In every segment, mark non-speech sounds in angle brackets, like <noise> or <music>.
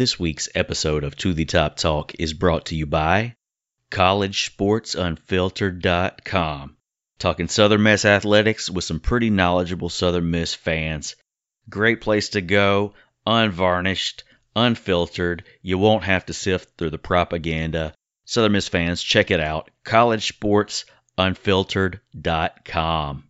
This week's episode of To the Top Talk is brought to you by CollegeSportsUnfiltered.com. Talking Southern Miss athletics with some pretty knowledgeable Southern Miss fans. Great place to go, unvarnished, unfiltered. You won't have to sift through the propaganda. Southern Miss fans, check it out. CollegeSportsUnfiltered.com.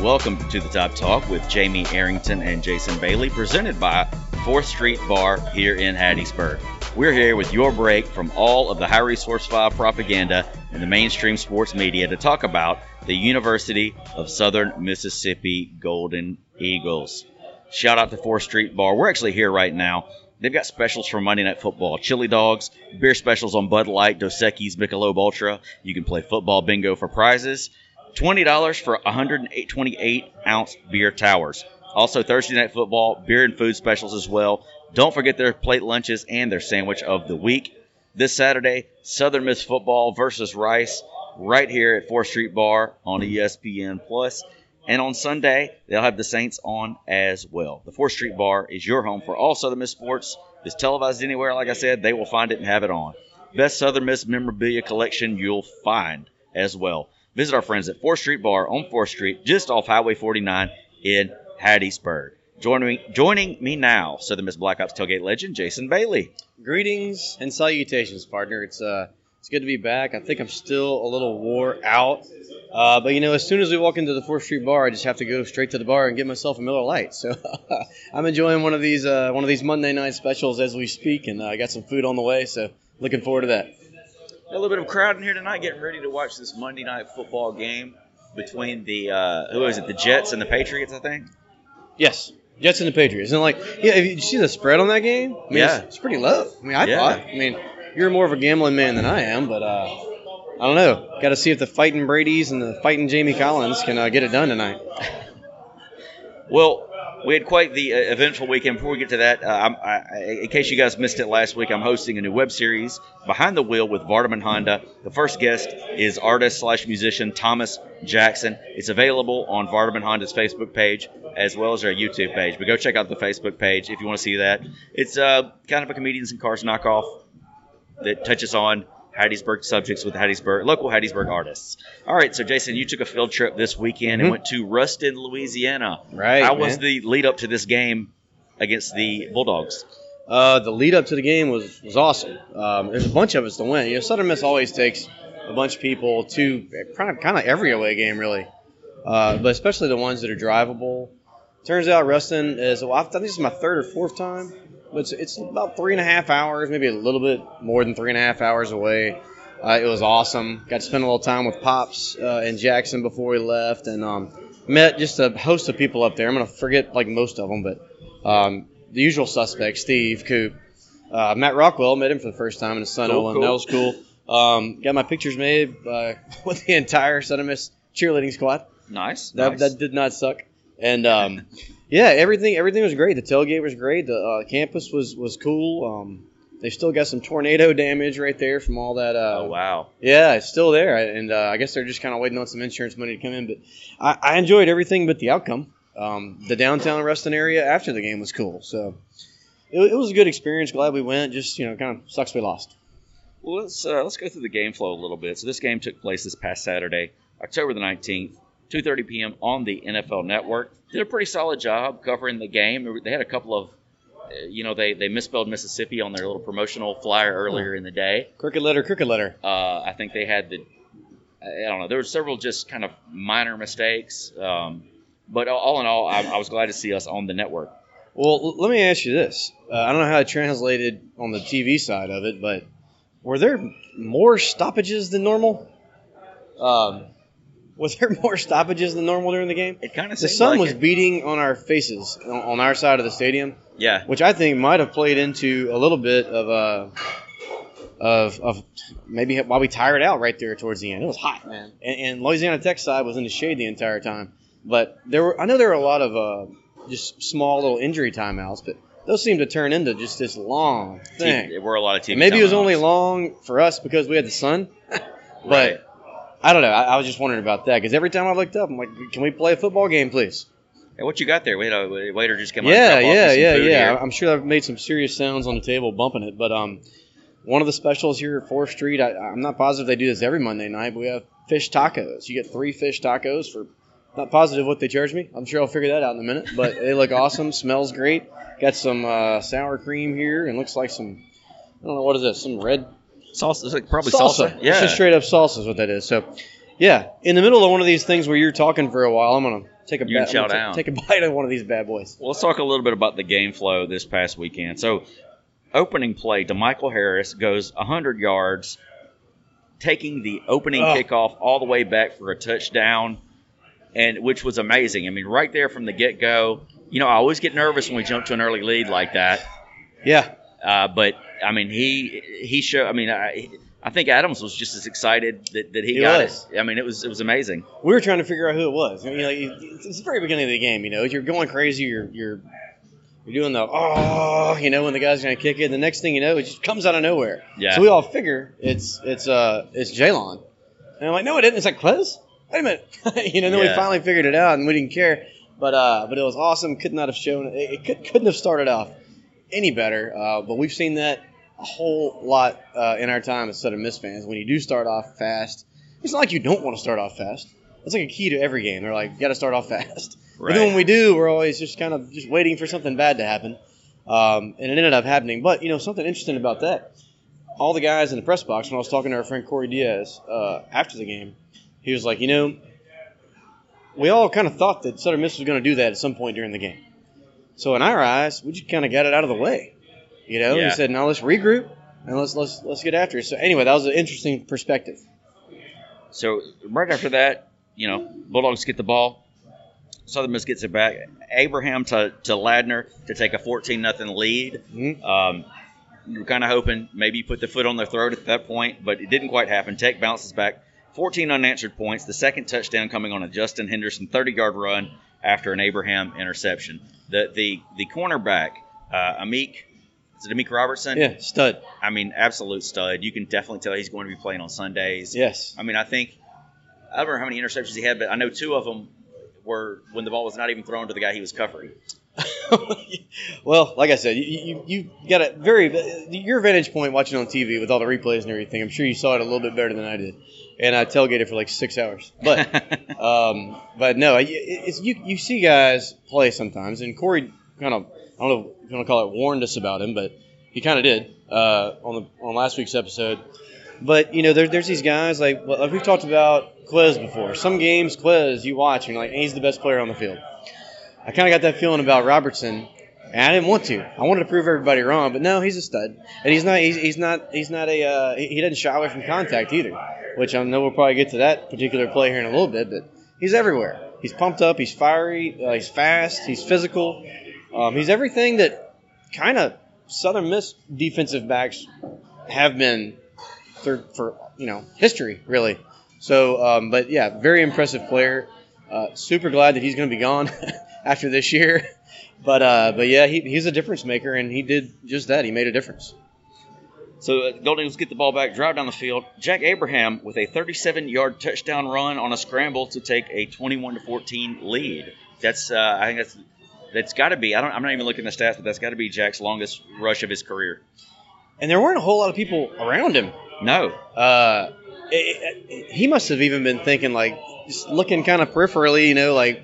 Welcome to the Top Talk with Jamie Arrington and Jason Bailey, presented by 4th Street Bar here in Hattiesburg. We're here with your break from all of the high resource file propaganda in the mainstream sports media to talk about the University of Southern Mississippi Golden Eagles. Shout out to 4th Street Bar. We're actually here right now. They've got specials for Monday Night Football. Chili dogs, beer specials on Bud Light, Dos Equis, Michelob Ultra. You can play football bingo for prizes. $20 for 128 ounce beer towers. Also, Thursday Night Football, beer and food specials as well. Don't forget their plate lunches and their sandwich of the week. This Saturday, Southern Miss Football versus Rice, right here at 4th Street Bar on ESPN Plus. And on Sunday, they'll have the Saints on as well. The 4th Street Bar is your home for all Southern Miss sports. It's televised anywhere, like I said, they will find it and have it on. Best Southern Miss memorabilia collection you'll find as well. Visit our friends at 4th Street Bar on 4th Street, just off Highway 49 in Hattiesburg. Joining, joining me now, Southern Miss Black Ops tailgate legend Jason Bailey. Greetings and salutations, partner. It's uh, it's good to be back. I think I'm still a little wore out, uh, but you know, as soon as we walk into the Fourth Street Bar, I just have to go straight to the bar and get myself a Miller Lite. So <laughs> I'm enjoying one of these uh, one of these Monday night specials as we speak, and uh, I got some food on the way. So looking forward to that. A little bit of crowd in here tonight, getting ready to watch this Monday night football game between the uh, who is it, the Jets and the Patriots, I think. Yes, Jets and the Patriots, and like, yeah, if you see the spread on that game, I mean, Yeah. it's, it's pretty low. I mean, I Yeah. thought. I mean, you're more of a gambling man than I am, but uh, I don't know. Got to see if the fighting Brady's and the fighting Jamie Collins can uh, get it done tonight. Well, we had quite the uh, eventful weekend. Before we get to that, uh, I- in case you guys missed it last week, I'm hosting a new web series, Behind the Wheel with Vardaman Honda. The first guest is artist slash musician Thomas Jackson. It's available on Vardaman Honda's Facebook page as well as our YouTube page. But go check out the Facebook page if you want to see that. It's uh, kind of a comedians and cars knockoff that touches on Hattiesburg subjects with Hattiesburg local Hattiesburg artists. All right, so Jason, you took a field trip this weekend and Mhm. went to Ruston, Louisiana. Right. How was the lead up to this game against the Bulldogs? Uh, the lead up to the game was was awesome. Um, there's a bunch of us to win. You know, Southern Miss always takes a bunch of people to kind of, kind of every away game, really, uh, but especially the ones that are drivable. Turns out Ruston is. Well, I think this is my third or fourth time, but it's, it's about three and a half hours, maybe a little bit more than three and a half hours away. Uh, it was awesome. Got to spend a little time with Pops uh, and Jackson before we left, and um, met just a host of people up there. I'm gonna forget like most of them, but um, the usual suspects: Steve, Coop, uh, Matt Rockwell. Met him for the first time, and his son Cool, Owen. cool. That was cool. Um, got my pictures made uh, <laughs> with the entire Miss cheerleading squad. Nice. That, nice. that did not suck. And um, <laughs> yeah, everything everything was great. The tailgate was great. The uh, campus was was cool. Um, they still got some tornado damage right there from all that. Uh, oh wow. yeah, it's still there, and uh, I guess they're just kind of waiting on some insurance money to come in. But I, I enjoyed everything but the outcome. Um, the downtown Ruston area after the game was cool, so it, it was a good experience. Glad we went. Just you know, kind of sucks we lost. Well, let's uh, let's go through the game flow a little bit. So this game took place this past Saturday, October the nineteenth, two thirty p.m. on the NFL Network. Did a pretty solid job covering the game. They had a couple of, uh, you know, they they misspelled Mississippi on their little promotional flyer earlier in the day. Crooked letter, crooked letter. Uh, I think they had the, I don't know, there were several just kind of minor mistakes. Um, but all- all in all, I, I was glad to see us on the network. Well, let me ask you this. Uh, I don't know how it translated on the TV side of it, but were there more stoppages than normal? Um, was there more stoppages than normal during the game? It kind of The sun was beating on our faces on, our side of the stadium, yeah, which I think might have played into a little bit of uh, of, of maybe why we tired out right there towards the end. It was hot, man. And, and Louisiana Tech side was in the shade the entire time. But there were I know there were a lot of uh, just small little injury timeouts, but those seemed to turn into just this long thing. There were a lot of teams. Maybe it was only long for us because we had the sun, <laughs> but I don't know. I, I was just wondering about that because every time I looked up, I'm like, "Can we play a football game, please?" Hey, what you got there? We had a waiter just come. Yeah, and drop off yeah, yeah, yeah. here. I'm sure I've made some serious sounds on the table bumping it, but um, one of the specials here at Fourth Street, I, I'm not positive they do this every Monday night, but we have fish tacos. You get three fish tacos for. Not positive what they charge me. I'm sure I'll figure that out in a minute. But they look <laughs> awesome. Smells great. Got some uh, sour cream here, and looks like some. I don't know what is this. Some red Salsa, it's like probably salsa. salsa. It's Yeah. just straight up salsa is what that is. So, yeah, in the middle of one of these things where you're talking for a while, I'm gonna take a You bite- chow I'm gonna down. ta- take a <laughs> bite of one of these bad boys. Well, let's talk a little bit about the game flow this past weekend. So, opening play to Michael Harris goes 100 yards, taking the opening Oh. kickoff all the way back for a touchdown, and which was amazing. I mean, right there from the get go. You know, I always get nervous when we jump to an early lead like that. Yeah, Uh, but I mean, he he showed. I mean, I, I think Adams was just as excited that, that he, He got was. it. I mean, it was it was amazing. we were trying to figure out who it was. I mean, like, it's the very beginning of the game. You know, you're going crazy. You're you're you're doing the oh, you know, when the guy's gonna kick it. And the next thing you know, it just comes out of nowhere. Yeah. So we all figure it's it's uh it's Jalon, and I'm like, no, it isn't. It's like Quez. Wait a minute. <laughs> you know, then we finally figured it out, and we didn't care. But uh, but it was awesome. Could not have shown it. It could, couldn't have started off any better. Uh, but we've seen that a whole lot uh, in our time as Southern Miss fans. When you do start off fast, it's not like you don't want to start off fast. That's like a key to every game. They're like, you got to start off fast. But then when we do, we're always just kind of just waiting for something bad to happen. Um, and it ended up happening. But, you know, something interesting about that, all the guys in the press box, when I was talking to our friend Corey Diaz uh, after the game, he was like, you know, we all kind of thought that Southern Miss was going to do that at some point during the game. So in our eyes, we just kind of got it out of the way. You know, Yeah. he said, now let's regroup and let's let's let's get after it. So anyway, that was an interesting perspective. So right after that, you know, Bulldogs get the ball. Southern Miss gets it back. Abraham to, to Ladner to take a 14 nothing lead. Mhm. Um, were kind of hoping maybe you put the foot on their throat at that point, but it didn't quite happen. Tech bounces back. 14 unanswered points. The second touchdown coming on a Justin Henderson 30 yard run after an Abraham interception. The the the cornerback, uh, Amik, is it Amik Robertson? Yeah, stud. I mean, absolute stud. You can definitely tell he's going to be playing on Sundays. Yes. I mean, I think I don't remember how many interceptions he had, but I know two of them were when the ball was not even thrown to the guy he was covering. <laughs> well, like I said, you, you, you got a very your vantage point watching on TV with all the replays and everything. I'm sure you saw it a little bit better than I did, and I tailgated for like six hours. But <laughs> um, but no, you you see guys play sometimes, and Corey kind of I don't know if you want to call it warned us about him, but he kind of did uh, on the on last week's episode. But you know, there, there's these guys like well, like we've talked about Quez before. Some games Quez you watch and you're like, he's the best player on the field. I kind of got that feeling about Robertson, and I didn't want to. I wanted to prove everybody wrong, but no, he's a stud, and he's not. He's, he's not. He's not a. Uh, he doesn't shy away from contact either, which I know we'll probably get to that particular play here in a little bit. But he's everywhere. He's pumped up. He's fiery. Uh, he's fast. He's physical. Um, he's everything that kind of Southern Miss defensive backs have been for, for you know history really. So, um, but yeah, very impressive player. Uh, super glad that he's going to be gone <laughs> after this year. <laughs> But uh, but yeah, he, he's a difference maker, and he did just that. He made a difference. So uh, Golden Eagles get the ball back, drive down the field. Jack Abraham with a 37-yard touchdown run on a scramble to take a 21 to 14 lead. That's uh, I think that's that's got to be. I don't. I'm not even looking at the stats, but that's got to be Jack's longest rush of his career. And there weren't a whole lot of people around him. No. Uh, it- it- he must have even been thinking like, just looking kind of peripherally, you know, like,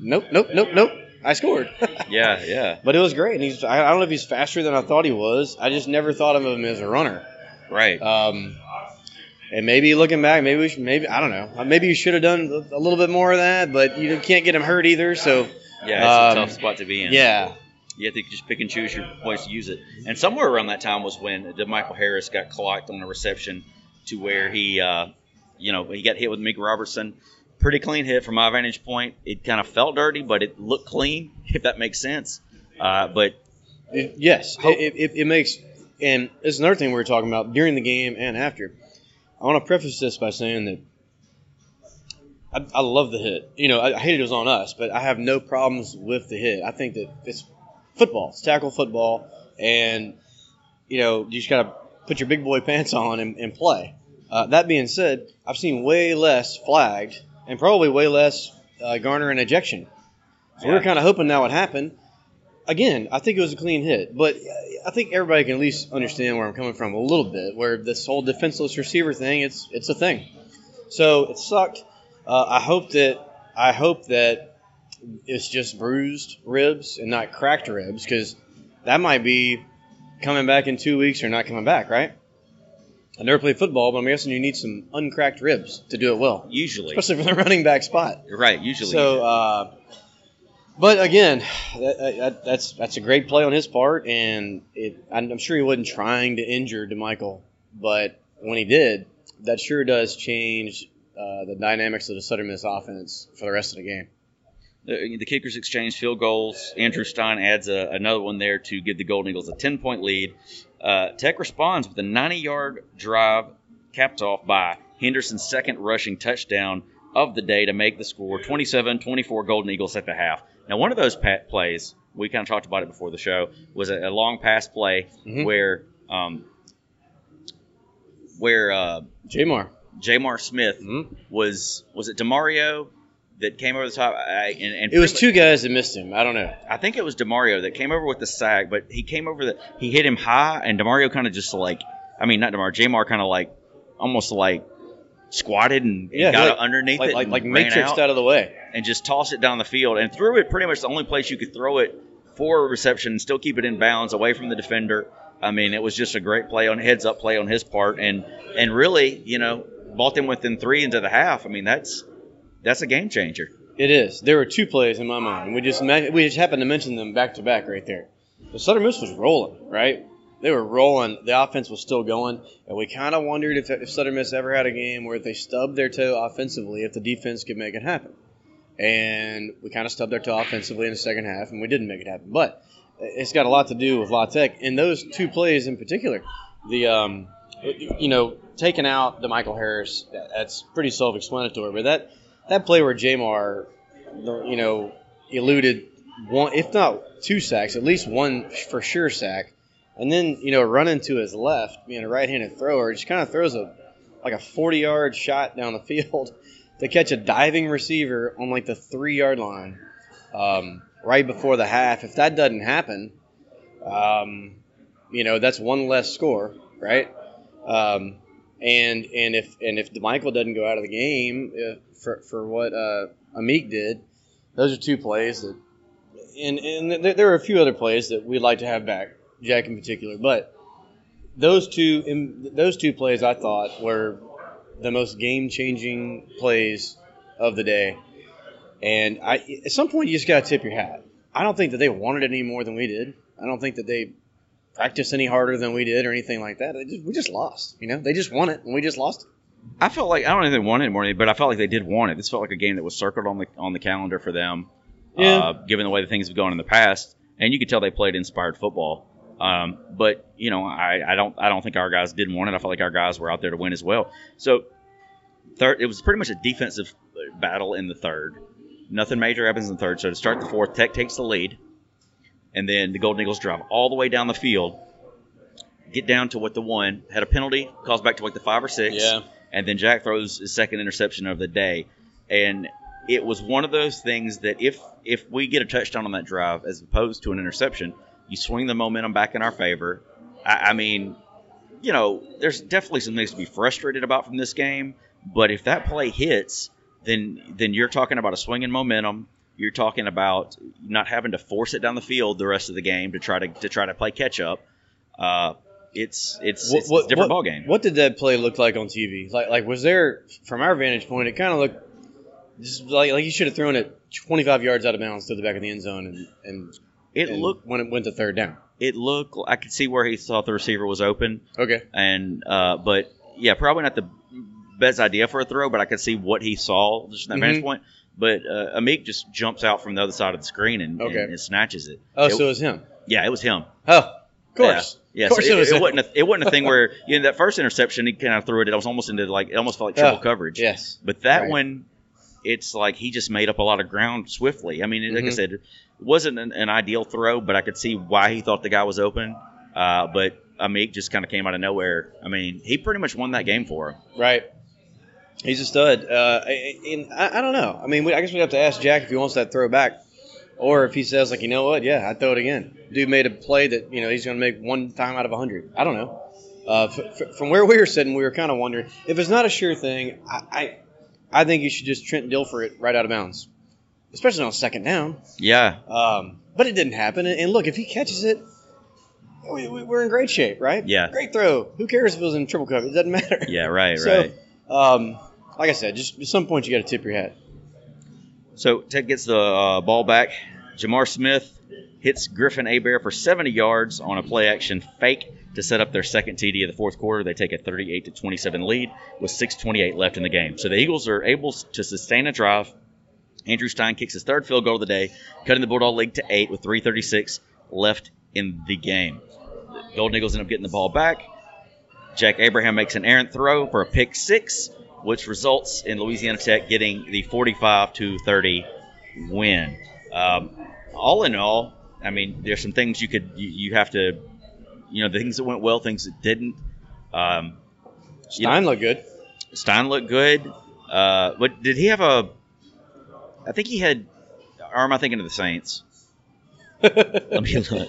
nope, nope, nope, nope. I scored. <laughs> Yeah. Yeah. but it was great. And he's. I I don't know if he's faster than I thought he was. I just never thought of him as a runner. Right. Um, and maybe looking back, maybe we should, maybe I don't know. Maybe you should have done a little bit more of that, but you can't get him hurt either. So yeah. It's a um, tough spot to be in. yeah, You have to just pick and choose your place to use it. And somewhere around that time was when Michael Harris got clocked on a reception to where he, uh, you know, he got hit with Amik Robertson. Pretty clean hit from my vantage point. It kind of felt dirty, but it looked clean, <laughs> if that makes sense. Uh, but It- yes, it, it, it makes and it's another thing we were talking about during the game and after. I want to preface this by saying that I, I love the hit. You know, I, I hated it was on us, but I have no problems with the hit. I think that it's football, it's tackle football, and you know, you just got to put your big boy pants on and, and play. Uh, that being said, I've seen way less flagged and probably way less uh, garner an ejection. So we were Yeah. kind of hoping that would happen. Again, I think it was a clean hit, but I think everybody can at least understand where I'm coming from a little bit. Where this whole defenseless receiver thing, it's it's a thing. So it sucked. Uh, I hope that I hope that it's just bruised ribs and not cracked ribs because that might be coming back in two weeks or not coming back, right? I never played football, but I'm guessing you need some uncracked ribs to do it well, Usually, especially for the running back spot. right? Usually, So, uh, but again, that, that, that's that's a great play on his part, and it, I'm I'm sure he wasn't trying to injure DeMichael, but when he did, that sure does change uh, the dynamics of the Southern Miss offense for the rest of the game. the, the kickers exchange field goals. Andrew Stein adds a, another one there to give the Golden Eagles a 10 point lead. Uh, Tech responds with a 90 yard drive capped off by Henderson's second rushing touchdown of the day to make the score 27 24 Golden Eagles at the half. Now, one of those pat plays, we kind of talked about it before the show, was a, a long pass play Mhm. where um, where uh, J'Mar, J'Mar Smith Mhm. was was it Demario that came over the top? I, and, and it was pretty two guys that missed him. I don't know. I think it was Demario that came over with the sack, but he came over the he hit him high, and Demario kind of just like I mean not Demario, J'Mar kind of like almost like squatted and, and Yeah, got like- underneath Like it like, and like matrixed out, out of the way. and just tossed it down the field and threw it pretty much the only place you could throw it for a reception and still keep it in bounds away from the defender. I mean, it was just a great play on heads up play on his part, and and really, you know, brought them within three into the half. I mean, that's that's a game changer. It is. There were two plays in my mind. We just we just happened to mention them back to back right there. The Southern Miss was rolling, right? They were rolling. The offense was still going, and we kind of wondered if, if Southern Miss ever had a game where if they stubbed their toe offensively, if the defense could make it happen. And we kind of stubbed their toe offensively in the second half, and we didn't make it happen. But it's got a lot to do with La Tech. And those two plays in particular, the um, you know, taking out the Michael Harris, that's pretty self-explanatory. But that that play where J'Mar, you know, eluded one, if not two sacks, at least one for sure sack, and then you know running to his left, being a right-handed thrower, just kind of throws a like a 40-yard shot down the <laughs> field to catch a diving receiver on like the three-yard line um, right before the half. If that doesn't happen, um, you know that's one less score, right? Um, and and if and if Michael doesn't go out of the game uh, for for what uh, Amik did, those are two plays that. And and there, are a few other plays that we'd like to have back, Jack in particular, but those two in, those two plays I thought were the most game changing plays of the day. And I at some point you just gotta tip your hat. I don't think that they wanted it any more than we did. I don't think that they practiced any harder than we did or anything like that. They just, we just lost. You know, they just won it and we just lost it. I felt like I don't know if they wanted it more, but I felt like they did want it. This felt like a game that was circled on the on the calendar for them. Yeah. Uh, given the way that things have gone in the past, and you could tell they played inspired football. Um, but you know, I, I don't I don't think our guys didn't want it. I felt like our guys were out there to win as well. So third, it was pretty much a defensive battle in the third. Nothing major happens in the third. So to start the fourth, Tech takes the lead, and then the Golden Eagles drive all the way down the field, get down to what the one had a penalty, calls back to like the five or six Yeah. and then Jack throws his second interception of the day. And it was one of those things that if if we get a touchdown on that drive as opposed to an interception, you swing the momentum back in our favor. I, I mean, you know, there's definitely some things to be frustrated about from this game, but if that play hits, then then you're talking about a swing in momentum. You're talking about not having to force it down the field the rest of the game to try to to try to play catch up. Uh, it's it's, it's, a different ball game. What did that play look like on TV? Like, like was there from our vantage point? It kind of looked just like like you should have thrown it 25 yards out of bounds to the back of the end zone, and and It and looked when it went to third down. it looked I could see where he thought the receiver was open Okay. and uh, but yeah probably not the best idea for a throw but I could see what he saw just from that vantage Mhm. point but uh, Amik just jumps out from the other side of the screen and, Okay. and, and snatches it Oh, It- so it was him. yeah it was him Oh, of course. Yeah, Of course so it it, was it wasn't A, it wasn't a thing where <laughs> you know that first interception he kind of threw it. It was almost into like it almost felt like triple Oh, coverage. Yes. But that Right. one, it's like he just made up a lot of ground swiftly. I mean, like I Mhm. said, it wasn't an, an ideal throw, but I could see why he thought the guy was open. Uh, but Amik just kind of came out of nowhere. I mean, he pretty much won that game for him. Right. He's a stud. Uh, and I, I don't know. I mean, we, I guess we'd have to ask Jack if he wants that throw back, or if he says like, you know what, yeah, I'd throw it again. Dude made a play that you know he's going to make one time out of a hundred. I don't know. Uh, f- f- from where we were sitting, we were kind of wondering if it's not a sure thing. I, I, I think you should just Trent Dilfer for it right out of bounds, especially on second down. Yeah, Um, but it didn't happen. And, look, if he catches it, we, we, we're in great shape, right? Yeah. Great throw. Who cares if it was in triple coverage? It doesn't matter. yeah, right, <laughs> So, right. um, like I said, just at some point you got to tip your hat. So Ted gets the uh, ball back. J'Mar Smith hits Griffin Hebert for 70 yards on a play action fake to set up their second TD of the fourth quarter. They take a 38 to 27 lead with 6:28 left in the game. So the Eagles are able to sustain a drive. Andrew Stein kicks his third field goal of the day, cutting the Bulldog lead to eight with 3:36 left in the game. Golden Eagles end up getting the ball back. Jack Abraham makes an errant throw for a pick six, which results in Louisiana Tech getting the 45 to 30 win. Um, all in all, I mean, there's some things you could you, you have to, you know, the things that went well, things that didn't. Um, You know- Stein looked good. Stein looked good. Uh, but did he have a? I think he had. Or am I thinking of the Saints? <laughs> Let me look.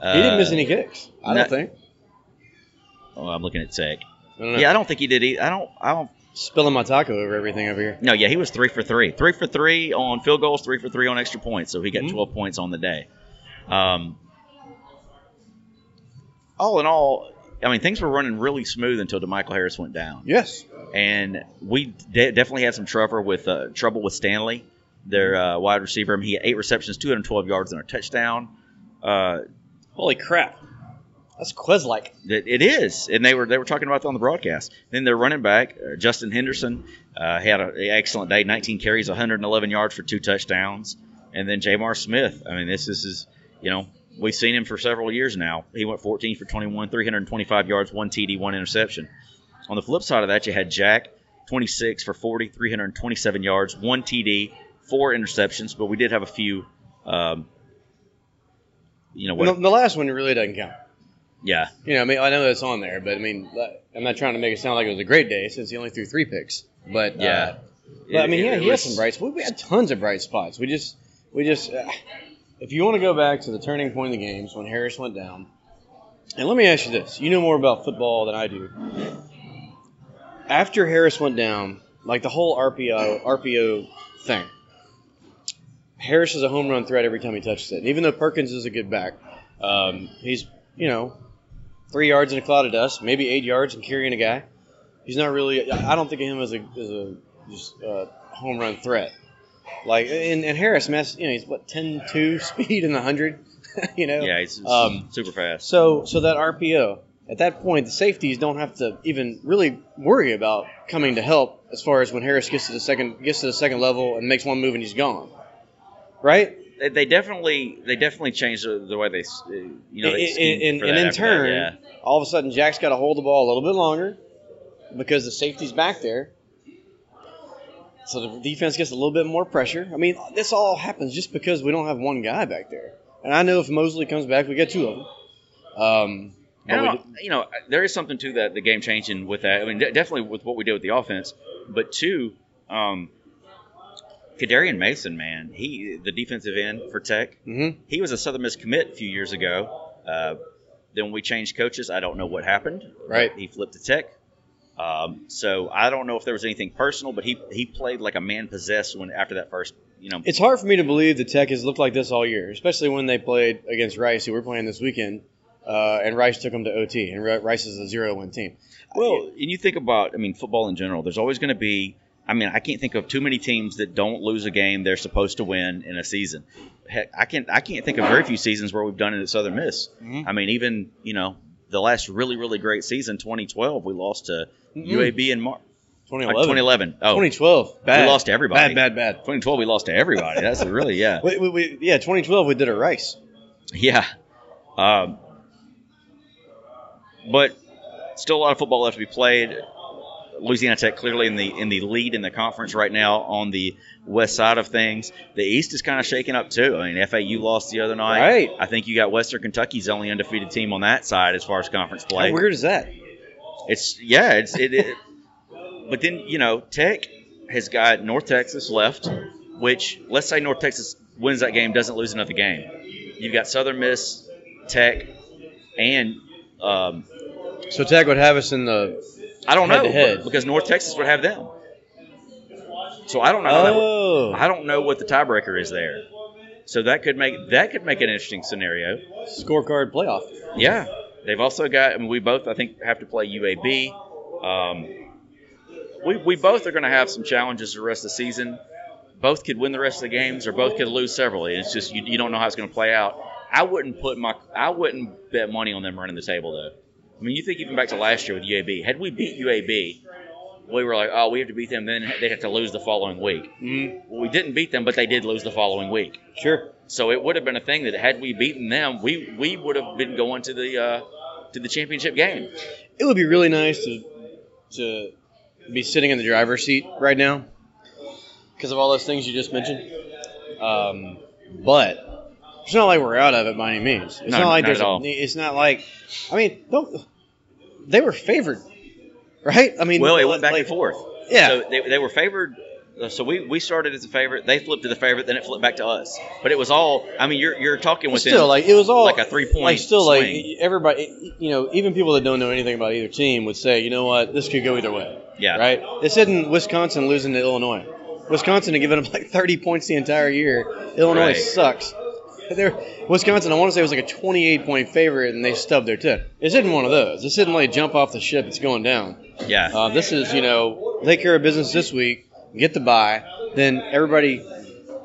Uh, he didn't miss any kicks. I no- don't think. Oh, I'm looking at Tech. I. Yeah, I don't think he did. Either. I don't. I don't. Spilling my taco over everything over here. No, yeah, he was three for three. Three for three on field goals, three for three on extra points. So he got Mhm. 12 points on the day. Um, all in all, I mean, things were running really smooth until DeMichael Harris went down. Yes. And we de- definitely had some trouble with uh, trouble with Stanley, their uh, wide receiver. I mean, he had eight receptions, 212 yards, and a touchdown. Uh, Holy crap. That's Quez like. It, it is, and they were they were talking about that on the broadcast. Then their running back uh, Justin Henderson uh, had an excellent day, 19 carries, 111 yards for two touchdowns, and then J'Mar Smith. I mean, this, this is you know we've seen him for several years now. He went 14 for 21, 325 yards, one TD, one interception. On the flip side of that, you had Jack, 26 for 40, 327 yards, one TD, four interceptions, but we did have a few. Um, you know The, the last one really doesn't count. Yeah, You know, I mean, I know that's on there, but I mean, I'm not trying to make it sound like it was a great day since he only threw three picks. But Yeah. uh, but, I mean, It- yeah, it he had some bright. We, we had tons of bright spots. We just, we just, uh, if you want to go back to the turning point of the games when Harris went down, and let me ask you this: you know more about football than I do. After Harris went down, like the whole RPO RPO thing, Harris is a home run threat every time he touches it. And even though Perkins is a good back, um, he's you know three yards in a cloud of dust, maybe eight yards and carrying a guy. He's not really. I don't think of him as a as a just uh, home run threat. Like and, and Harris, man, you know, he's what 10-2 <laughs> speed in the hundred. <laughs> you know. yeah, he's Um, super fast. So so that RPO at that point, the safeties don't have to even really worry about coming to help as far as when Harris gets to the second gets to the second level and makes one move and he's gone. Right. They, definitely they definitely changed the, the way they uh, you know they and, and, and in after that, turn, yeah. all of a sudden, Jack's got to hold the ball a little bit longer because the safety's back there. So the defense gets a little bit more pressure. I mean, this all happens just because we don't have one guy back there. And I know if Mosley comes back, we get two of them. Um, but And we I don't- you know, there is something to that the game changing with that. I mean, de- definitely with what we did with the offense, but two, um, Kadarian Mason, man, he the defensive end for Tech. Mhm. He was a Southern Miss commit a few years ago. Uh, then when we changed coaches, I don't know what happened. Right. He flipped to Tech. Um, so I don't know if there was anything personal, but he he played like a man possessed when after that first, you know, It's hard for me to believe the Tech has looked like this all year, especially when they played against Rice, who we're playing this weekend, uh, and Rice took them to OT, and Rice is a zero-win team. Well, and you think about, I mean, football in general. There's always going to be. I mean, I can't think of too many teams that don't lose a game they're supposed to win in a season. Heck, I can't. I can't think of very few seasons where we've done it at Southern Miss. Mhm. I mean, even you know the last really really great season, 2012, we lost to Mhm. UAB in March. 2011. 2011. Oh, 2012. Bad. we lost to everybody. Bad, bad, bad. 2012, we lost to everybody. That's really yeah. <laughs> We, we, we, yeah, 2012 we did a race. Yeah. Um, but still a lot of football left to be played. Louisiana Tech clearly in the in the lead in the conference right now on the west side of things. The East is kind of shaking up too. I mean, FAU lost the other night. Right. I think you got Western Kentucky's only undefeated team on that side as far as conference play. How weird is that? It's yeah, it's it, it. But then you know, Tech has got North Texas left, which let's say North Texas wins that game, doesn't lose another game. You've got Southern Miss, Tech, and um, So Tech would have us in the. I don't know Head-to-head. because North Texas would have them. So I don't know. how that would- Oh. I don't know what the tiebreaker is there. So that could make that could make an interesting scenario. Scorecard playoff. Yeah, they've also got. I mean, we both I think have to play UAB. Um, we we both are going to have some challenges the rest of the season. Both could win the rest of the games, or both could lose several. It's just you, you don't know how it's going to play out. I wouldn't put my I wouldn't bet money on them running the table though. I mean, you think even back to last year with UAB. Had we beat UAB, we were like, oh, we have to beat them. Then they'd have to lose the following week. Mm, Well, we didn't beat them, but they did lose the following week. sure. So it would have been a thing that had we beaten them, we we would have been going to the uh, to the championship game. It would be really nice to to be sitting in the driver's seat right now because of all those things you just mentioned. Um, but it's not like we're out of it by any means. It's No, not like not there's. a- it's not like. I mean, don't, they were favored, right? I mean, Well, it went back like- and forth. Yeah. So they, they were favored. uh, So we, we started as a favorite. They flipped to the favorite. Then it flipped back to us. But it was all. I mean, you're you're talking within still, like it was all like a three-point Like still, swing. like everybody, you know, even people that don't know anything about either team would say, you know what, this could go either way. Yeah. Right. This isn't Wisconsin losing to Illinois. Wisconsin had given up like 30 points the entire year. Illinois Right. sucks. <laughs> Wisconsin, I want to say, it was like a 28 point favorite, and they stubbed their tip. This isn't one of those. This isn't like jump off the ship. It's going down. yeah. Uh, this is, you know, take care of business this week, get the buy, then everybody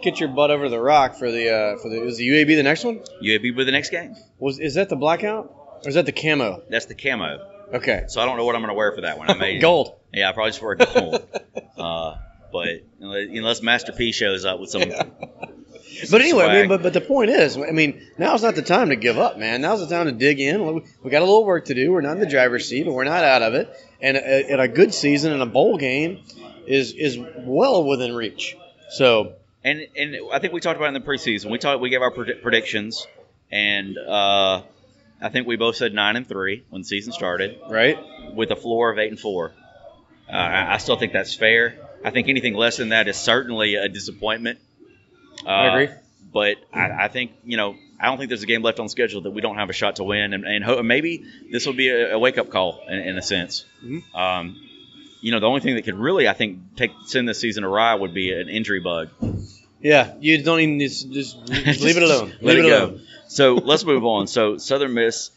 get your butt over the rock for the uh, for the is the UAB the next one? UAB with the next game. Was is that the blackout or is that the camo? That's the camo. Okay, So I don't know what I'm going to wear for that one. I may <laughs> gold. Yeah, I probably just wear gold. <laughs> uh, but unless Master P shows up with some. <laughs> But anyway, I mean, but but the point is, I mean, now's not the time to give up, man. Now's the time to dig in. We- We got a little work to do. We're not in the driver's seat, but we're not out of it. And a, and a good season and a bowl game is is well within reach. So And and I think we talked about it in the preseason. We talked. We gave our predi- predictions, and uh, I think we both said nine and three when the season started, right, with a floor of eight and four. Uh, I still think that's fair. I think anything less than that is certainly a disappointment. Uh, I agree. But I, I think you know I don't think there's a game left on schedule that we don't have a shot to win, and, and ho- maybe this will be a, a wake up call in, in a sense. Mhm. Um, you know, the only thing that could really I think take send this season awry would be an injury bug. Yeah, you don't even just, just <laughs> leave it alone. Leave it it, alone. So let's move on. So Southern Miss,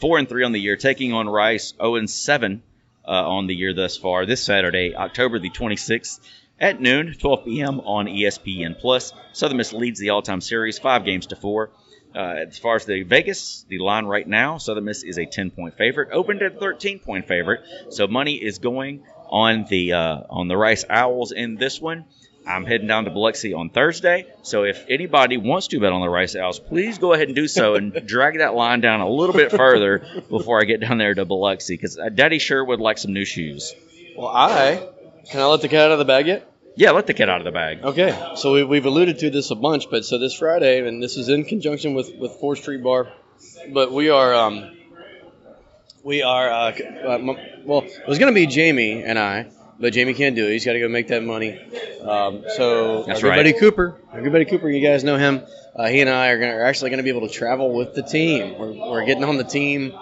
four and three on the year, taking on Rice, zero and seven uh, on the year thus far. This Saturday, October the 26th at noon, 12 p.m. on ESPN Plus. Southern Miss leads the all-time series, five games to four. Uh, as far as the Vegas, the line right now, Southern Miss is a 10-point favorite, opened at a 13-point favorite. So money is going on the uh, on the Rice Owls in this one. I'm heading down to Biloxi on Thursday. So if anybody wants to bet on the Rice Owls, please go ahead and do so and <laughs> drag that line down a little bit further before I get down there to Biloxi because Daddy sure would like some new shoes. Well, I can I let the cat out of the bag yet? Yeah, let the cat out of the bag. Okay, so we, we've alluded to this a bunch, but so this Friday, and this is in conjunction with with Fourth Street Bar, but we are um, we are uh, uh, well, it was gonna be Jamie and I, but Jamie can't do it. He's got to go make that money. Um, so That's good right. buddy Cooper, buddy Cooper, you guys know him. Uh, he and I are, gonna, are actually going to be able to travel with the team. We're, we're getting on the team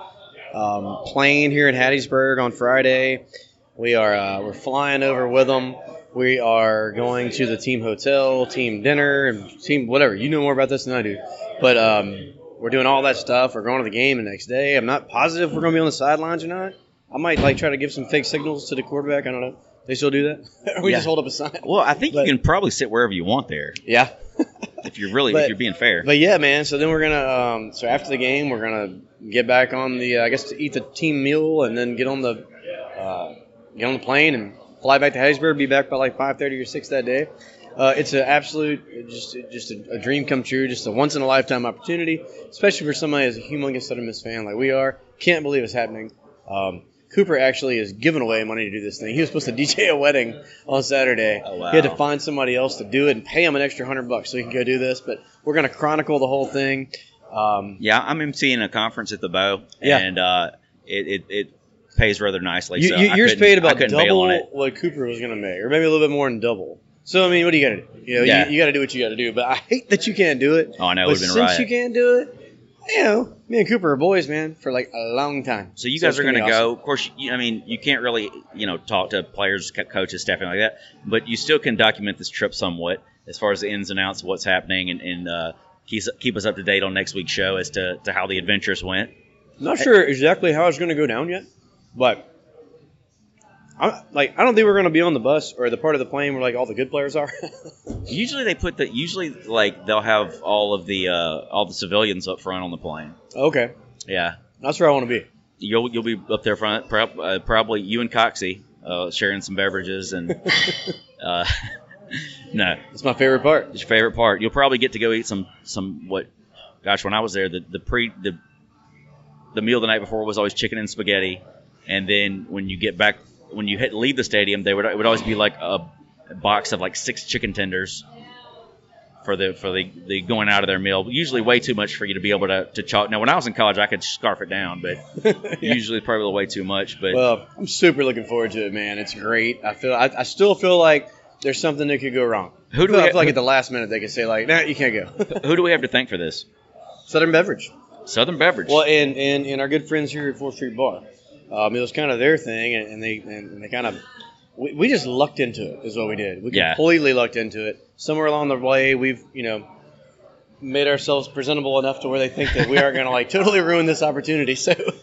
um, plane here in Hattiesburg on Friday. We are uh, we're flying over with them. We are going to the team hotel, team dinner, and team whatever. You know more about this than I do, but um, we're doing all that stuff. We're going to the game the next day. I'm not positive if we're going to be on the sidelines or not. I might like try to give some fake signals to the quarterback. I don't know. They still do that? or <laughs> we Yeah. just hold up a sign? Well, I think But- you can probably sit wherever you want there Yeah. <laughs> if you're really But- if you're being fair. But yeah, man. So then we're gonna. Um, so after the game, we're gonna get back on the. Uh, I guess to eat the team meal and then get on the. Uh, get on the plane and fly back to Hattiesburg. Be back by like five thirty or six that day. Uh, it's an absolute, just just a, a dream come true. Just a once in a lifetime opportunity, especially for somebody as a humongous Southern Miss fan like we are. Can't believe it's happening Um, Cooper actually is giving away money to do this thing. He was supposed to <laughs> DJ a wedding on Saturday. Oh, wow. He had to find somebody else to do it and pay him an extra hundred bucks so he can go do this. But we're going to chronicle the whole thing. Um, Yeah, I'm emceeing a conference at the Bow, Yeah. and uh, it, it it pays rather nicely. you, so you, I yours paid about double what Cooper was going to make, or maybe a little bit more than double. So I mean, what do you got to do? You know, Yeah. you, you got to do what you got to do. But I hate that you can't do it. Oh, I know, But since riot. you can't do it, you know, me and Cooper are boys, man, for like a long time. So you guys are going to gonna go. Of course, you, I mean, you can't really, you know, talk to players, coaches, staff, and like that. But you still can document this trip somewhat, as far as the ins and outs of what's happening, and, and uh, keep keep us up to date on next week's show as to, to how the adventures went. I'm not sure exactly how it's going to go down yet, but I like I don't think we're going to be on the bus or the part of the plane where like all the good players are. <laughs> Usually they put the usually like they'll have all of the uh, all the civilians up front on the plane. okay, Yeah, that's where I want to be. you'll you'll be up there front, prob- uh, probably you and Coxie uh, sharing some beverages and <laughs> uh, <laughs> no, That's my favorite part. It's your favorite part. You'll probably get to go eat some some what? Gosh, when I was there, the the pre the the meal the night before was always chicken and spaghetti, and then when you get back when you hit leave the stadium, they would it would always be like a, box of like six chicken tenders for the for the, the going out of their meal. Usually way too much for you to be able to to chalk. Now when I was in college, I could scarf it down, but <laughs> usually probably way too much. But Well, I'm super looking forward to it, man. It's great. I feel I, I still feel like there's something that could go wrong. Who do I feel, we- I feel like at the last minute they could say like, nah, you can't go. <laughs> who do we have to thank for this? Southern Beverage. Southern Beverage. Well, and, and and our good friends here at Fourth Street Bar. Um, it was kind of their thing, and, and they and they kind of we, we just lucked into it. Is what we did. We Yeah. completely lucked into it. Somewhere along the way, we've you know made ourselves presentable enough to where they think that we aren't going to like <laughs> totally ruin this opportunity. So it's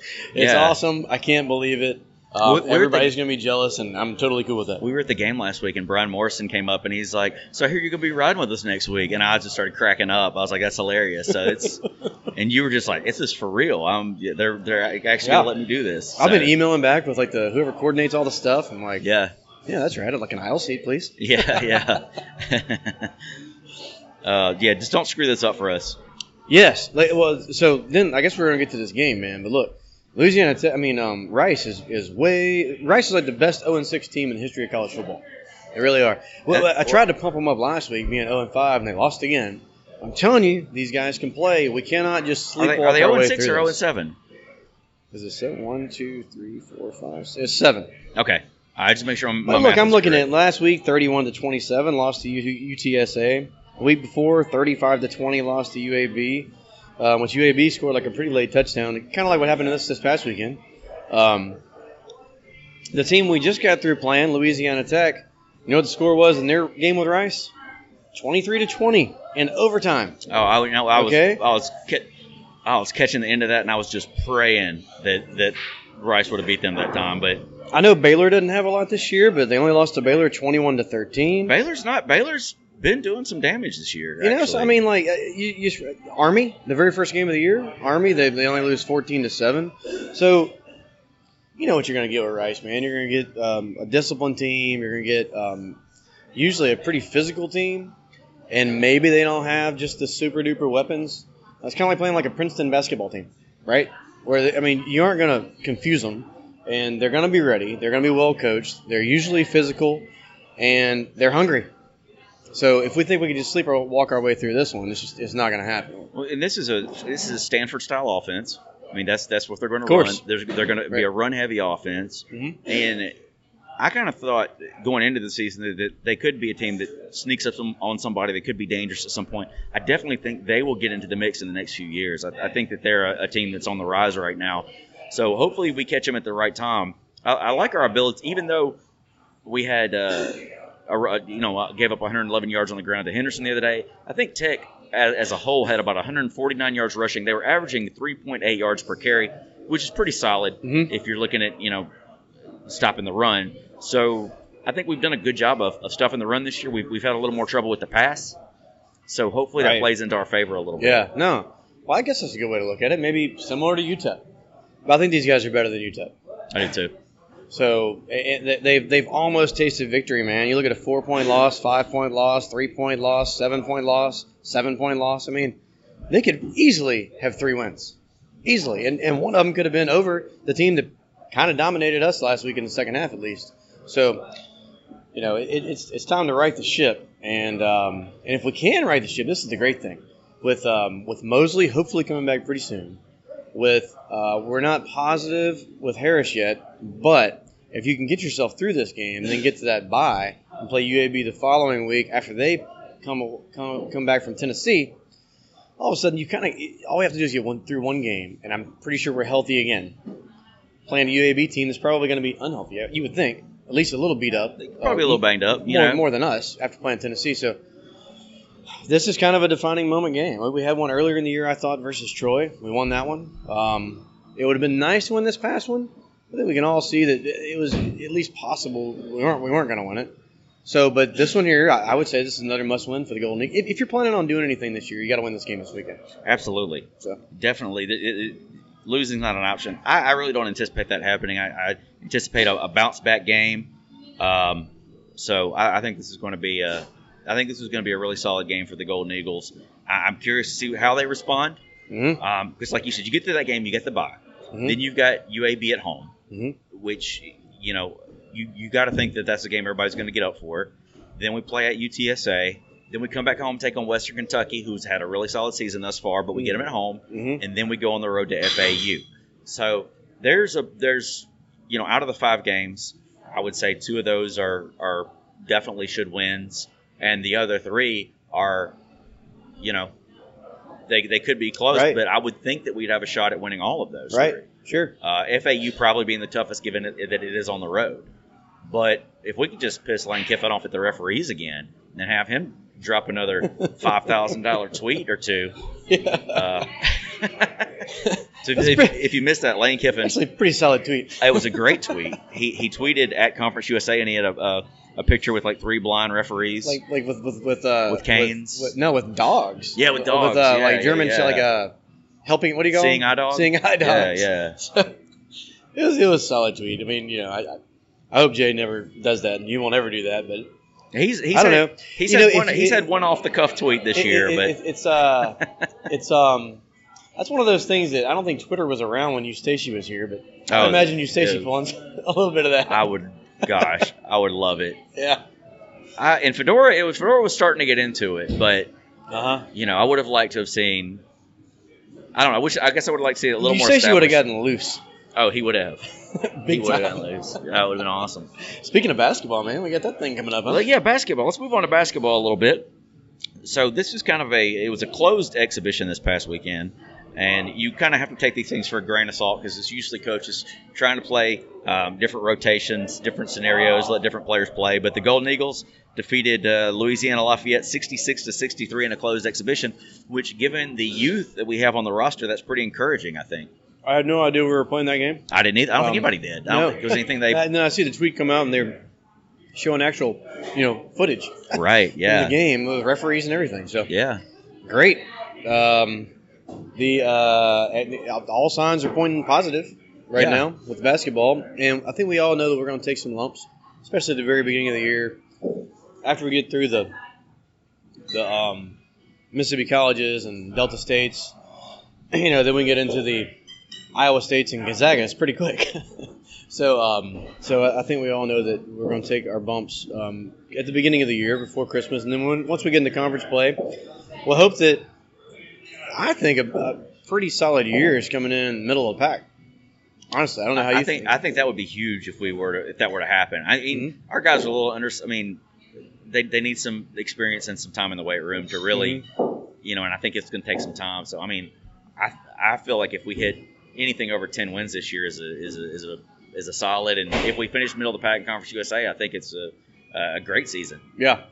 Yeah. awesome. I can't believe it. Um, we were everybody's going to be jealous, and I'm totally cool with that. we were at the game last week and Brian Morrison came up and he's like, "So here you're gonna be riding with us next week," and I just started cracking up. I was like, "That's hilarious!" So it's, <laughs> and you were just like, "It's this for real." Um, yeah, they're they're actually Yeah. gonna let me do this. I've been emailing back with like the whoever coordinates all the stuff. I'm like, yeah, Yeah, that's right. I'd like an aisle seat, please. <laughs> yeah, yeah. <laughs> uh, yeah, just don't screw this up for us. Yes. Like, well, so then I guess we're gonna get to this game, man. But look, Louisiana. Te- I mean, um, Rice is, is way. Rice is like the best 0 6 team in the history of college football. They really are. Well, I tried to pump them up last week, being 0 5, and they lost again. I'm telling you, these guys can play. We cannot just Are sleepwalk they, are they 0 way 6 through or 0 this. 7? Is it seven? One, two, three, four, five. six- It's seven. Okay, I just make sure I'm. But look, I'm looking at last week, 31 to 27, lost to UTSA. The week before, 35 to 20, lost to UAB. Um, which UAB scored like a pretty late touchdown, kind of like what happened to us this past weekend. Um, the team we just got through playing, Louisiana Tech, you know what the score was in their game with Rice? 23 to 20 in overtime. Oh, I, you know, I was I was ca- I was catching the end of that, and I was just praying that that Rice would have beat them that time, but. I know Baylor doesn't have a lot this year, but they only lost to Baylor 21 to 13. Baylor's not. Baylor's been doing some damage this year. You know, so. I mean, like uh, you, you, Army, the very first game of the year, Army, they, they only lose fourteen to seven. So, you know what you're going to get with Rice, man. You're going to get um, a disciplined team. You're going to get um, usually a pretty physical team, and maybe they don't have just the super duper weapons. It's kind of like playing like a Princeton basketball team, right? Where they, I mean, you aren't going to confuse them, and they're going to be ready. They're going to be well coached. They're usually physical, and they're hungry. So if we think we can just sleep or walk our way through this one, it's just it's not going to happen. Well, and this is a this is a Stanford style offense. I mean, that's that's what they're going to run. There's, they're going to be a run heavy offense, Mhm. and I kind of thought going into the season that, that they could be a team that sneaks up some, on somebody that could be dangerous at some point. I definitely think they will get into the mix in the next few years. I, I think that they're a, a team that's on the rise right now. So hopefully we catch them at the right time. I, I like our ability, even though we had, uh, you know, uh, gave up 111 yards on the ground to Henderson the other day. I think Tech, as, a whole, had about 149 yards rushing. They were averaging 3.8 yards per carry, which is pretty solid Mhm. if you're looking at, you know, stopping the run. So I think we've done a good job of, of stuffing the run this year. We've, we've had a little more trouble with the pass. So hopefully that Right. plays into our favor a little bit. Yeah, no. Well, I guess that's a good way to look at it. Maybe similar to UTEP, but I think these guys are better than UTEP. I do too. So they've they've almost tasted victory, man. You look at a four point loss, five point loss, three point loss, seven point loss, seven point loss. I mean, they could easily have three wins, easily, and and one of them could have been over the team that kind of dominated us last week in the second half, at least. So, you know, it, it's it's time to right the ship, and um, and if we can right the ship, this is the great thing with um, with Mosley hopefully coming back pretty soon. With uh, we're not positive with Harris yet, but if you can get yourself through this game and then get to that bye and play UAB the following week after they come come come back from Tennessee, all of a sudden you kind of all we have to do is get one through one game, and I'm pretty sure we're healthy again. Playing a UAB team that's probably going to be unhealthy. You would think, at least a little beat up, Probably a little banged up. More, know, more than us after playing Tennessee. So this is kind of a defining moment game. We had one earlier in the year, I thought, versus Troy. We won that one. Um, it would have been nice to win this past one. I think we can all see that it was at least possible. We weren't we weren't going to win it. So, but this one here, I I would say this is another must-win for the Golden Eagles. If, if you're planning on doing anything this year, you got to win this game this weekend. absolutely. So, definitely. It, it, losing's not an option. I, I really don't anticipate that happening. I, I anticipate a, a bounce back game. Um, so I, I think this is going to be a, I think this is going to be a really solid game for the Golden Eagles. I, I'm curious to see how they respond. Because, like you said, you get through that game, you get the bye. Mhm. Then you've got UAB at home, Mhm. which you know you you got to think that that's a game everybody's going to get up for. Then we play at UTSA. Then we come back home, take on Western Kentucky, who's had a really solid season thus far, but we get them at home, Mhm. and then we go on the road to FAU. So there's a there's you know out of the five games, I would say two of those are are definitely should wins, and the other three are, you know, they they could be close, Right. but I would think that we'd have a shot at winning all of those. right, three. sure. Uh, FAU probably being the toughest, given it, that it is on the road. But if we could just piss Lane Kiffin off at the referees again and have him drop another <laughs> five thousand dollar tweet or two, uh, <laughs> so if, pretty- if you missed that, Lane Kiffin, Actually, pretty solid tweet. it was a great tweet. He he tweeted at Conference USA and he had a, a, a picture with like three blind referees. like like with with with uh With canes? with- no with dogs Yeah, with dogs, with uh, yeah, like German yeah, shit, like yeah. uh helping what do you call Seeing eye dogs? seeing eye dogs yeah. yeah. <laughs> it was it was solid tweet I mean you know I I, I hope Jay never does that and you won't ever do that but He's he's I don't had, know. He's had know, one. if- he's it- had one off the cuff tweet this it- year, it- but it- it's uh <laughs> it's um that's one of those things that I don't think Twitter was around when Eustachy was here but I Oh, imagine Eustachy yeah. pulling <laughs> a little bit of that I would, gosh, I would love it. <laughs> yeah I, and Fedora, it was Fedora was starting to get into it, but uh huh you know, I would have liked to have seen. I don't know. I wish. I guess I would have liked to see it a little you more. she would have gotten loose Oh, he would have. <laughs> big he would have gotten loose. That would have been awesome. <laughs> speaking of basketball man we got that thing coming up huh? Well, yeah, basketball. Let's move on to basketball a little bit. So this is kind of a. It was a closed exhibition this past weekend, and you kind of have to take these things for a grain of salt because it's usually coaches trying to play um, different rotations, different scenarios, let different players play. But the Golden Eagles defeated uh, Louisiana Lafayette 66 to 63 in a closed exhibition, which, given the youth that we have on the roster, that's pretty encouraging. I think. I had no idea we were playing that game I didn't. Either, I don't think Um, anybody did. I don't no. think there was anything they. and then I see the tweet come out and they're showing actual, you know, footage right. <laughs> Yeah. the game with referees and everything. So Yeah. great. Um, the uh, all signs are pointing positive right Yeah. now with basketball, and I think we all know that we're going to take some lumps, especially at the very beginning of the year. After we get through the the um, Mississippi colleges and Delta states, <clears throat> you know, then we get into the Iowa states and Gonzaga. It's pretty quick. <laughs> so, um, so I think we all know that we're going to take our bumps um, at the beginning of the year before Christmas, and then when, once we get into conference play, we'll hope that I think a, a pretty solid year is coming in the middle of the pack. Honestly, I don't know how you I think I think that would be huge if we were to if that were to happen. I mean, Mm-hmm. our guys are a little under. I mean, they, they need some experience and some time in the weight room to really, Mm-hmm. you know. And I think it's going to take some time. So I mean, I I feel like if we hit anything over ten wins this year is a is a is a is a solid. And if we finish middle of the pack in Conference USA, I think it's a a great season. Yeah,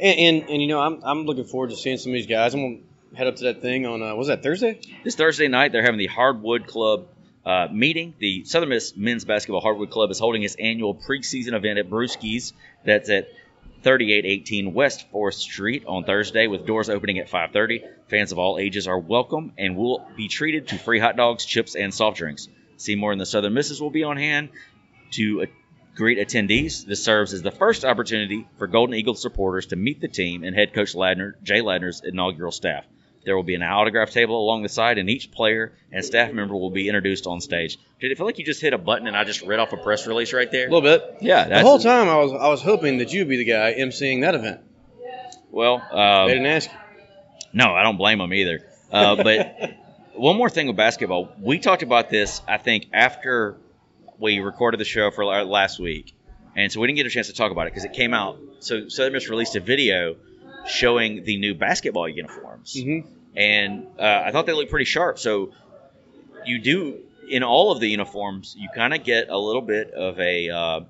and, and and you know I'm I'm looking forward to seeing some of these guys. I'm gonna head up to that thing on uh, was that Thursday? This Thursday night, they're having the Hardwood Club uh, meeting. The Southern Miss Men's Basketball Hardwood Club is holding its annual preseason event at Brewski's. That's at 3818 West 4th Street on Thursday, with doors opening at 5:30. Fans of all ages are welcome and will be treated to free hot dogs, chips, and soft drinks. Seymour and the Southern Misses will be on hand to uh, greet attendees. This serves as the first opportunity for Golden Eagles supporters to meet the team and head coach Ladner, Jay Ladner's inaugural staff. There will be an autograph table along the side, and each player and staff member will be introduced on stage. Did it feel like you just hit a button and I just read off a press release right there? A little bit. Yeah, The whole time I was I was hoping that you'd be the guy emceeing that event. Well, um, they didn't ask you. No, I don't blame them either. Uh, <laughs> but one more thing with basketball, we talked about this. I think after we recorded the show for last week, and so we didn't get a chance to talk about it because it came out. So Southern Miss released a video showing the new basketball uniforms, Mm-hmm. And uh, I thought they looked pretty sharp. So you do in all of the uniforms, you kind of get a little bit of a uh,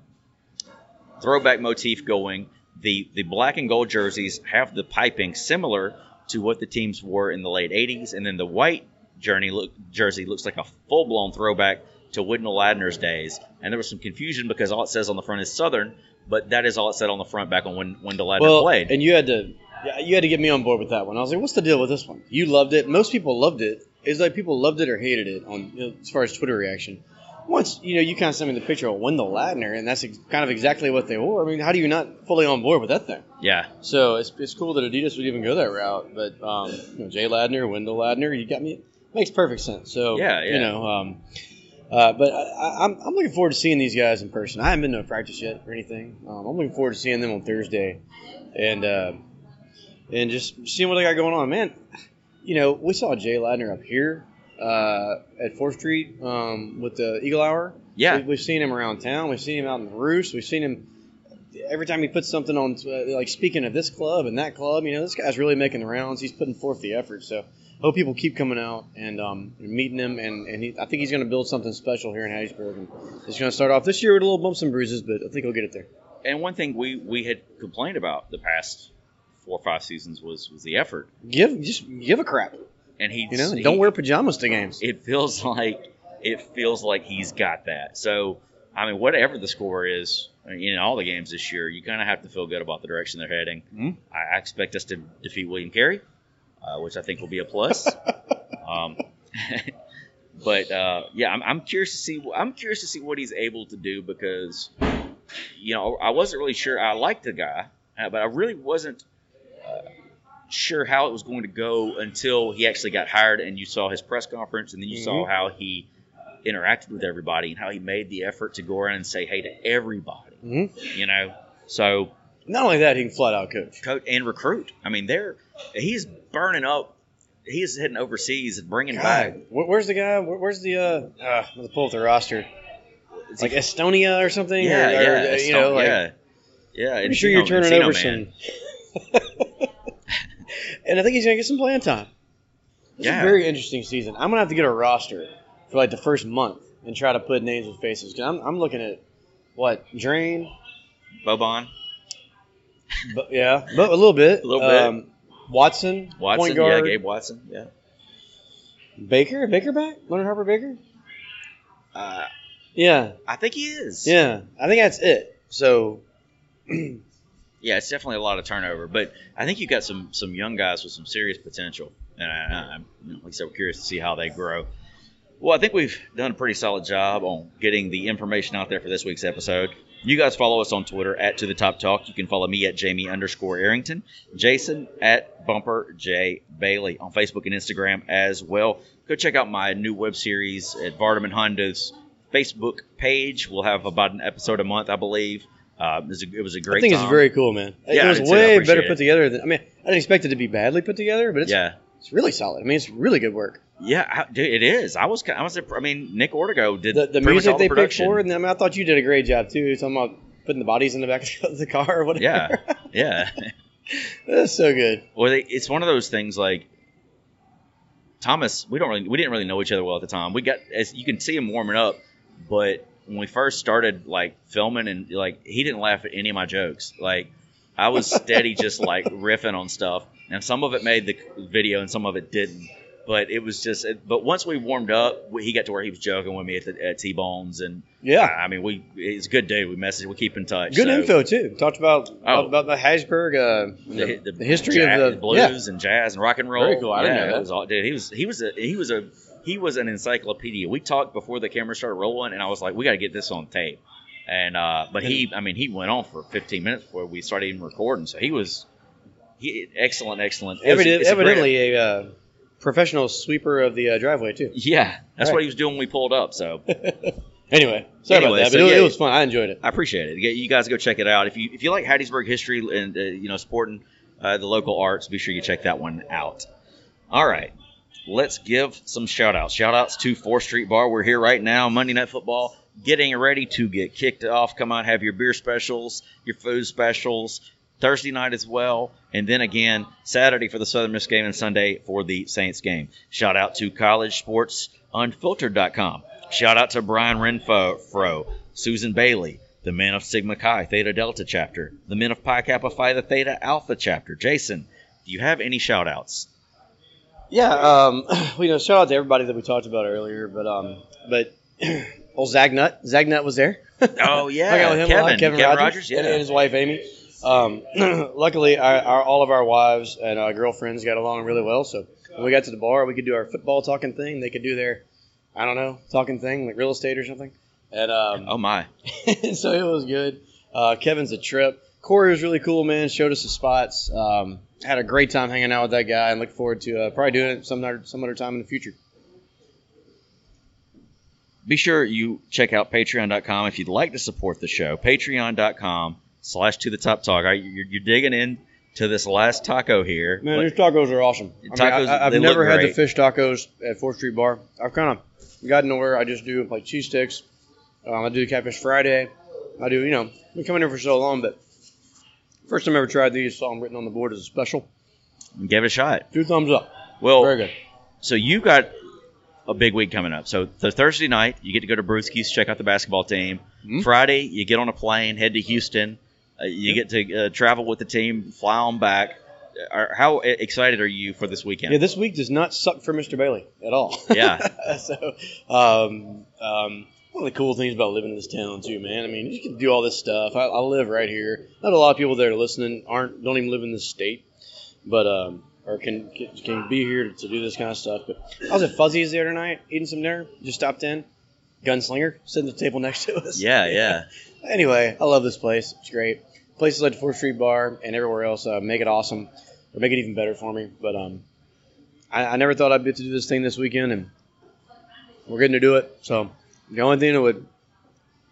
throwback motif going. The the black and gold jerseys have the piping similar to what the teams wore in the late '80s, and then the white journey look, jersey looks like a full blown throwback to Wendell Ladner's days. And there was some confusion because all it says on the front is Southern, but that is all it said on the front back on when when Ladner Well, played. and you had to yeah, you had to get me on board with that one. I was like, what's the deal with this one? You loved it. Most people loved it. It's like people loved it or hated it on you know, as far as Twitter reaction. Once you know, you kind of sent me the picture of Wendell Ladner, and that's ex- kind of exactly what they wore. I mean, how do you not fully on board with that thing? yeah, So it's, it's cool that Adidas would even go that route. But um, you know, Jay Ladner, Wendell Ladner, you got me. Makes perfect sense. So Yeah, yeah. you know, um, uh, but I, I, I'm I'm looking forward to seeing these guys in person. I haven't been to a practice yet or anything. Um, I'm looking forward to seeing them on Thursday, and uh, and just seeing what they got going on. Man, you know, we saw Jay Ladner up here uh, at Fourth Street um, with the Eagle Hour. yeah. We, we've seen him around town. We've seen him out in the roost. We've seen him every time he puts something on. Uh, like speaking of this club and that club, you know, this guy's really making the rounds. He's putting forth the effort. So I hope people keep coming out and um, and meeting him. And, and he, I think he's going to build something special here in Hattiesburg. And it's going to start off this year with a little bumps and bruises, but I think he'll get it there. And one thing we we had complained about the past four or five seasons was was the effort, Give just give a crap. and he You know, he- don't wear pajamas to games. it feels like it feels like he's got that. So I mean, whatever the score is in all the games this year, you kind of have to feel good about the direction they're heading. Mhm. I, expect us to defeat William Carey, uh, which I think will be a plus. <laughs> um, <laughs> but uh, yeah, I'm, I'm curious to see. I'm curious to see what he's able to do because you know I wasn't really sure. I liked the guy, uh, but I really wasn't sure how it was going to go until he actually got hired and you saw his press conference and then you saw Mhm. how he interacted with everybody and how he made the effort to go around and say hey to everybody. Mhm. You know, so Not only that, he can flat out coach. coach and recruit. I mean, they're he's burning up. He's heading overseas and bringing back. God, where, where's the guy? Where's the uh? uh let's pull up the roster. Is Like Estonia or something. yeah, or, yeah, or, uh, you know, like, yeah, yeah. And sure you're turning Encino over man. some. <laughs> and I think he's gonna get some playing time. It's Yeah. a very interesting season. I'm gonna have to get a roster for like the first month and try to put names with faces. Cause I'm, I'm looking at what Draine, Boban, but yeah, but a little bit, A little bit. Um, Watson, Watson, point guard, yeah, Gabe Watson, yeah. Baker, Baker back, Leonard Harper Baker. Uh, Yeah, I think he is. yeah. I think that's it. So <clears throat> yeah, it's definitely a lot of turnover, but I think you got some some young guys with some serious potential, and I, I'm you know, like I said, we're curious to see how they grow. Well, I think we've done a pretty solid job on getting the information out there for this week's episode. You guys follow us on Twitter at To The Top Talk. You can follow me at Jamie underscore Arrington, Jason at Bumper J Bailey on Facebook and Instagram as well. Go check out my new web series at Vardaman Honda's Facebook page. We'll have about an episode a month, I believe. Uh, it, was a, it was a great I think time. it's very cool, man. Yeah, it was. Way better it. put together than I mean. I didn't expect it to be badly put together, but it's yeah. it's really solid. I mean, it's really good work. Yeah, I- dude, it is. I was, I was. I mean, Nick Ortego did The, the music they the picked for, and I, mean, I thought you did a great job too. Talking about putting the bodies in the back <laughs> of the car or whatever. Yeah, yeah. <laughs> that's so good. Well, they, it's one of those things like Thomas. We don't really, we didn't really know each other well at the time. We got, as you can see him warming up, but when we first started like filming and like he didn't laugh at any of my jokes. Like I was steady, <laughs> just like riffing on stuff, and some of it made the video and some of it didn't. But it was just, but once we warmed up, he got to where he was joking with me at, the, at T Bones, and Yeah, I mean, we he's a good dude. We message, we keep in touch. good so- info too. Talked about Oh. about the Hattiesburg, uh, the, the, the history jazz, of the blues and jazz and rock and roll. Very cool. I didn't yeah, know that. Was all, dude, he was he was a he was a he was an encyclopedia. We talked before the camera started rolling, and I was like, we got to get this on tape. And uh, but he, I mean, he went on for 15 minutes before we started even recording. So he was he excellent, excellent. It was- Evident, it's a evidently a uh, professional sweeper of the uh, driveway too. Yeah, that's Right. what he was doing when we pulled up. So <laughs> Anyway, sorry Anyway, about that, so but it, yeah. it was fun. I enjoyed it. I appreciate it. You you guys go check it out. If you if you like Hattiesburg history and uh, you know supporting uh, the local arts, be sure you check that one out. All right, let's give some shout outs. Shout outs to 4th Street Bar. We're here right now, Monday Night Football, getting ready to get kicked off. Come on, have your beer specials, your food specials. Thursday night as well, and then again Saturday for the Southern Miss game and Sunday for the Saints game. Shout out to College Sports Unfiltered.com. Shout out to Brian Renfro, Susan Bailey, the men of Sigma Chi Theta Delta chapter, the men of Pi Kappa Phi the Theta Alpha chapter. Jason, do you have any shout outs? Yeah, um, <clears throat> well, you know, shout out to everybody that we talked about earlier, but um, but <clears throat> old Zagnut, Zagnut was there. Oh <laughs> yeah, out with him a lot, Kevin, Kevin, Kevin Rogers, Rogers, yeah. and, and his wife Amy. Um, <clears throat> luckily, our, our, all of our wives and uh, girlfriends got along really well. So when we got to the bar, we could do our football talking thing. They could do their, I don't know, talking thing like real estate or something. And um, oh my, <laughs> so it was good. Uh, Kevin's a trip. Corey was really cool, man. Showed us the spots. Um, had a great time hanging out with that guy, and look forward to uh, probably doing it some other some other time in the future. be sure you check out patreon.com if you'd like to support the show patreon.com slash to the top talk right, you're, you're digging in to this last taco here Man, But- these tacos are awesome. Tacos, I, have never had the fish tacos at Fourth Street Bar. I've kind of gotten to where I just do like cheese sticks. Um, I do Catfish Friday. I do, you know, been coming here for so long, but first time I ever tried these, saw them written on the board as a special. give it a shot Two thumbs up. well Very good. so you got a big week coming up so the thursday night you get to go to brewski's check out the basketball team Mhm. friday you get on a plane head to houston uh, you get to uh, travel with the team fly on back Are, how excited are you for this weekend Yeah, this week does not suck for Mr. Bailey at all. Yeah. <laughs> so, um, um, one of the cool things about living in this town too, man. I mean, you can do all this stuff. I, I live right here. Not a lot of people that are listening aren't don't even live in this state, but um, or can can, can be here to, do this kind of stuff. But I was at Fuzzy's other night eating some dinner. Just stopped in. Gunslinger sitting at the table <laughs> next to us. yeah yeah <laughs> Anyway, I love this place. It's great. Places like the Fourth Street Bar and everywhere else uh, make it awesome, or make it even better for me. But um, I, I never thought I'd get to do this thing this weekend, and we're getting to do it. So the only thing that would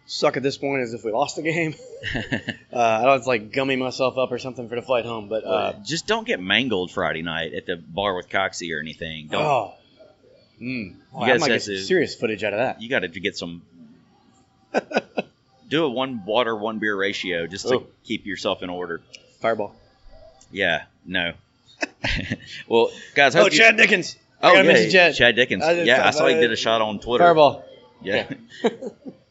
suck at this point is if we lost the game. <laughs> uh, I don't like gummy myself up or something for the flight home. But uh, just don't get mangled Friday night at the bar with Coxie or anything. Don't. oh, mm, well, I guys might get some to- serious footage out of that. You got to get some. <laughs> do a one water one beer ratio just to Oh. keep yourself in order. Fireball. Yeah, no. <laughs> well, guys, Oh, you- Chad Dickens. I Oh yeah, Chad. Chad Dickens. I just- yeah, I saw he did a shot on Twitter. Fireball. Yeah. <laughs>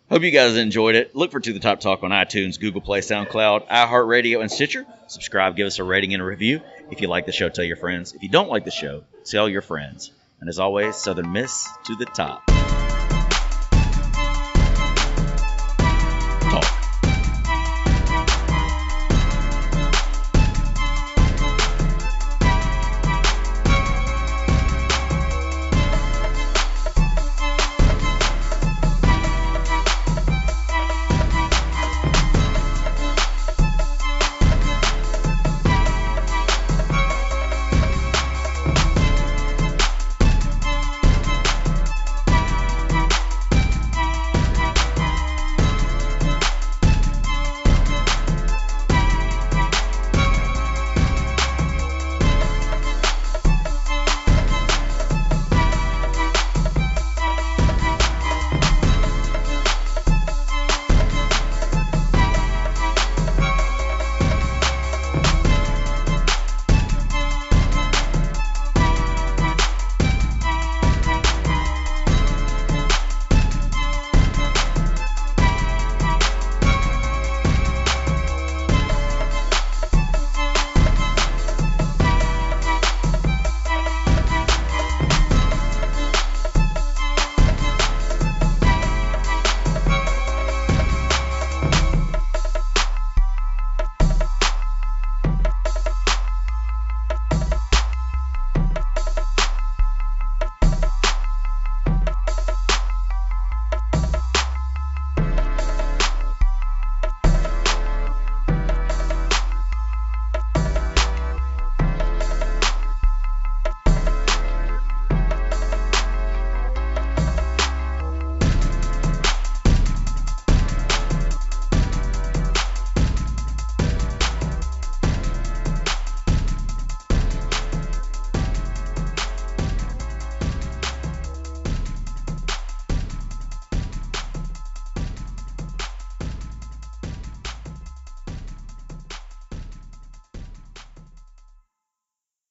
Hope you guys enjoyed it. Look for To the Top Talk on iTunes, Google Play, SoundCloud, iHeartRadio, and Stitcher. Subscribe, give us a rating and a review. If you like the show, tell your friends. If you don't like the show, tell your friends. And as always, Southern Miss to the top.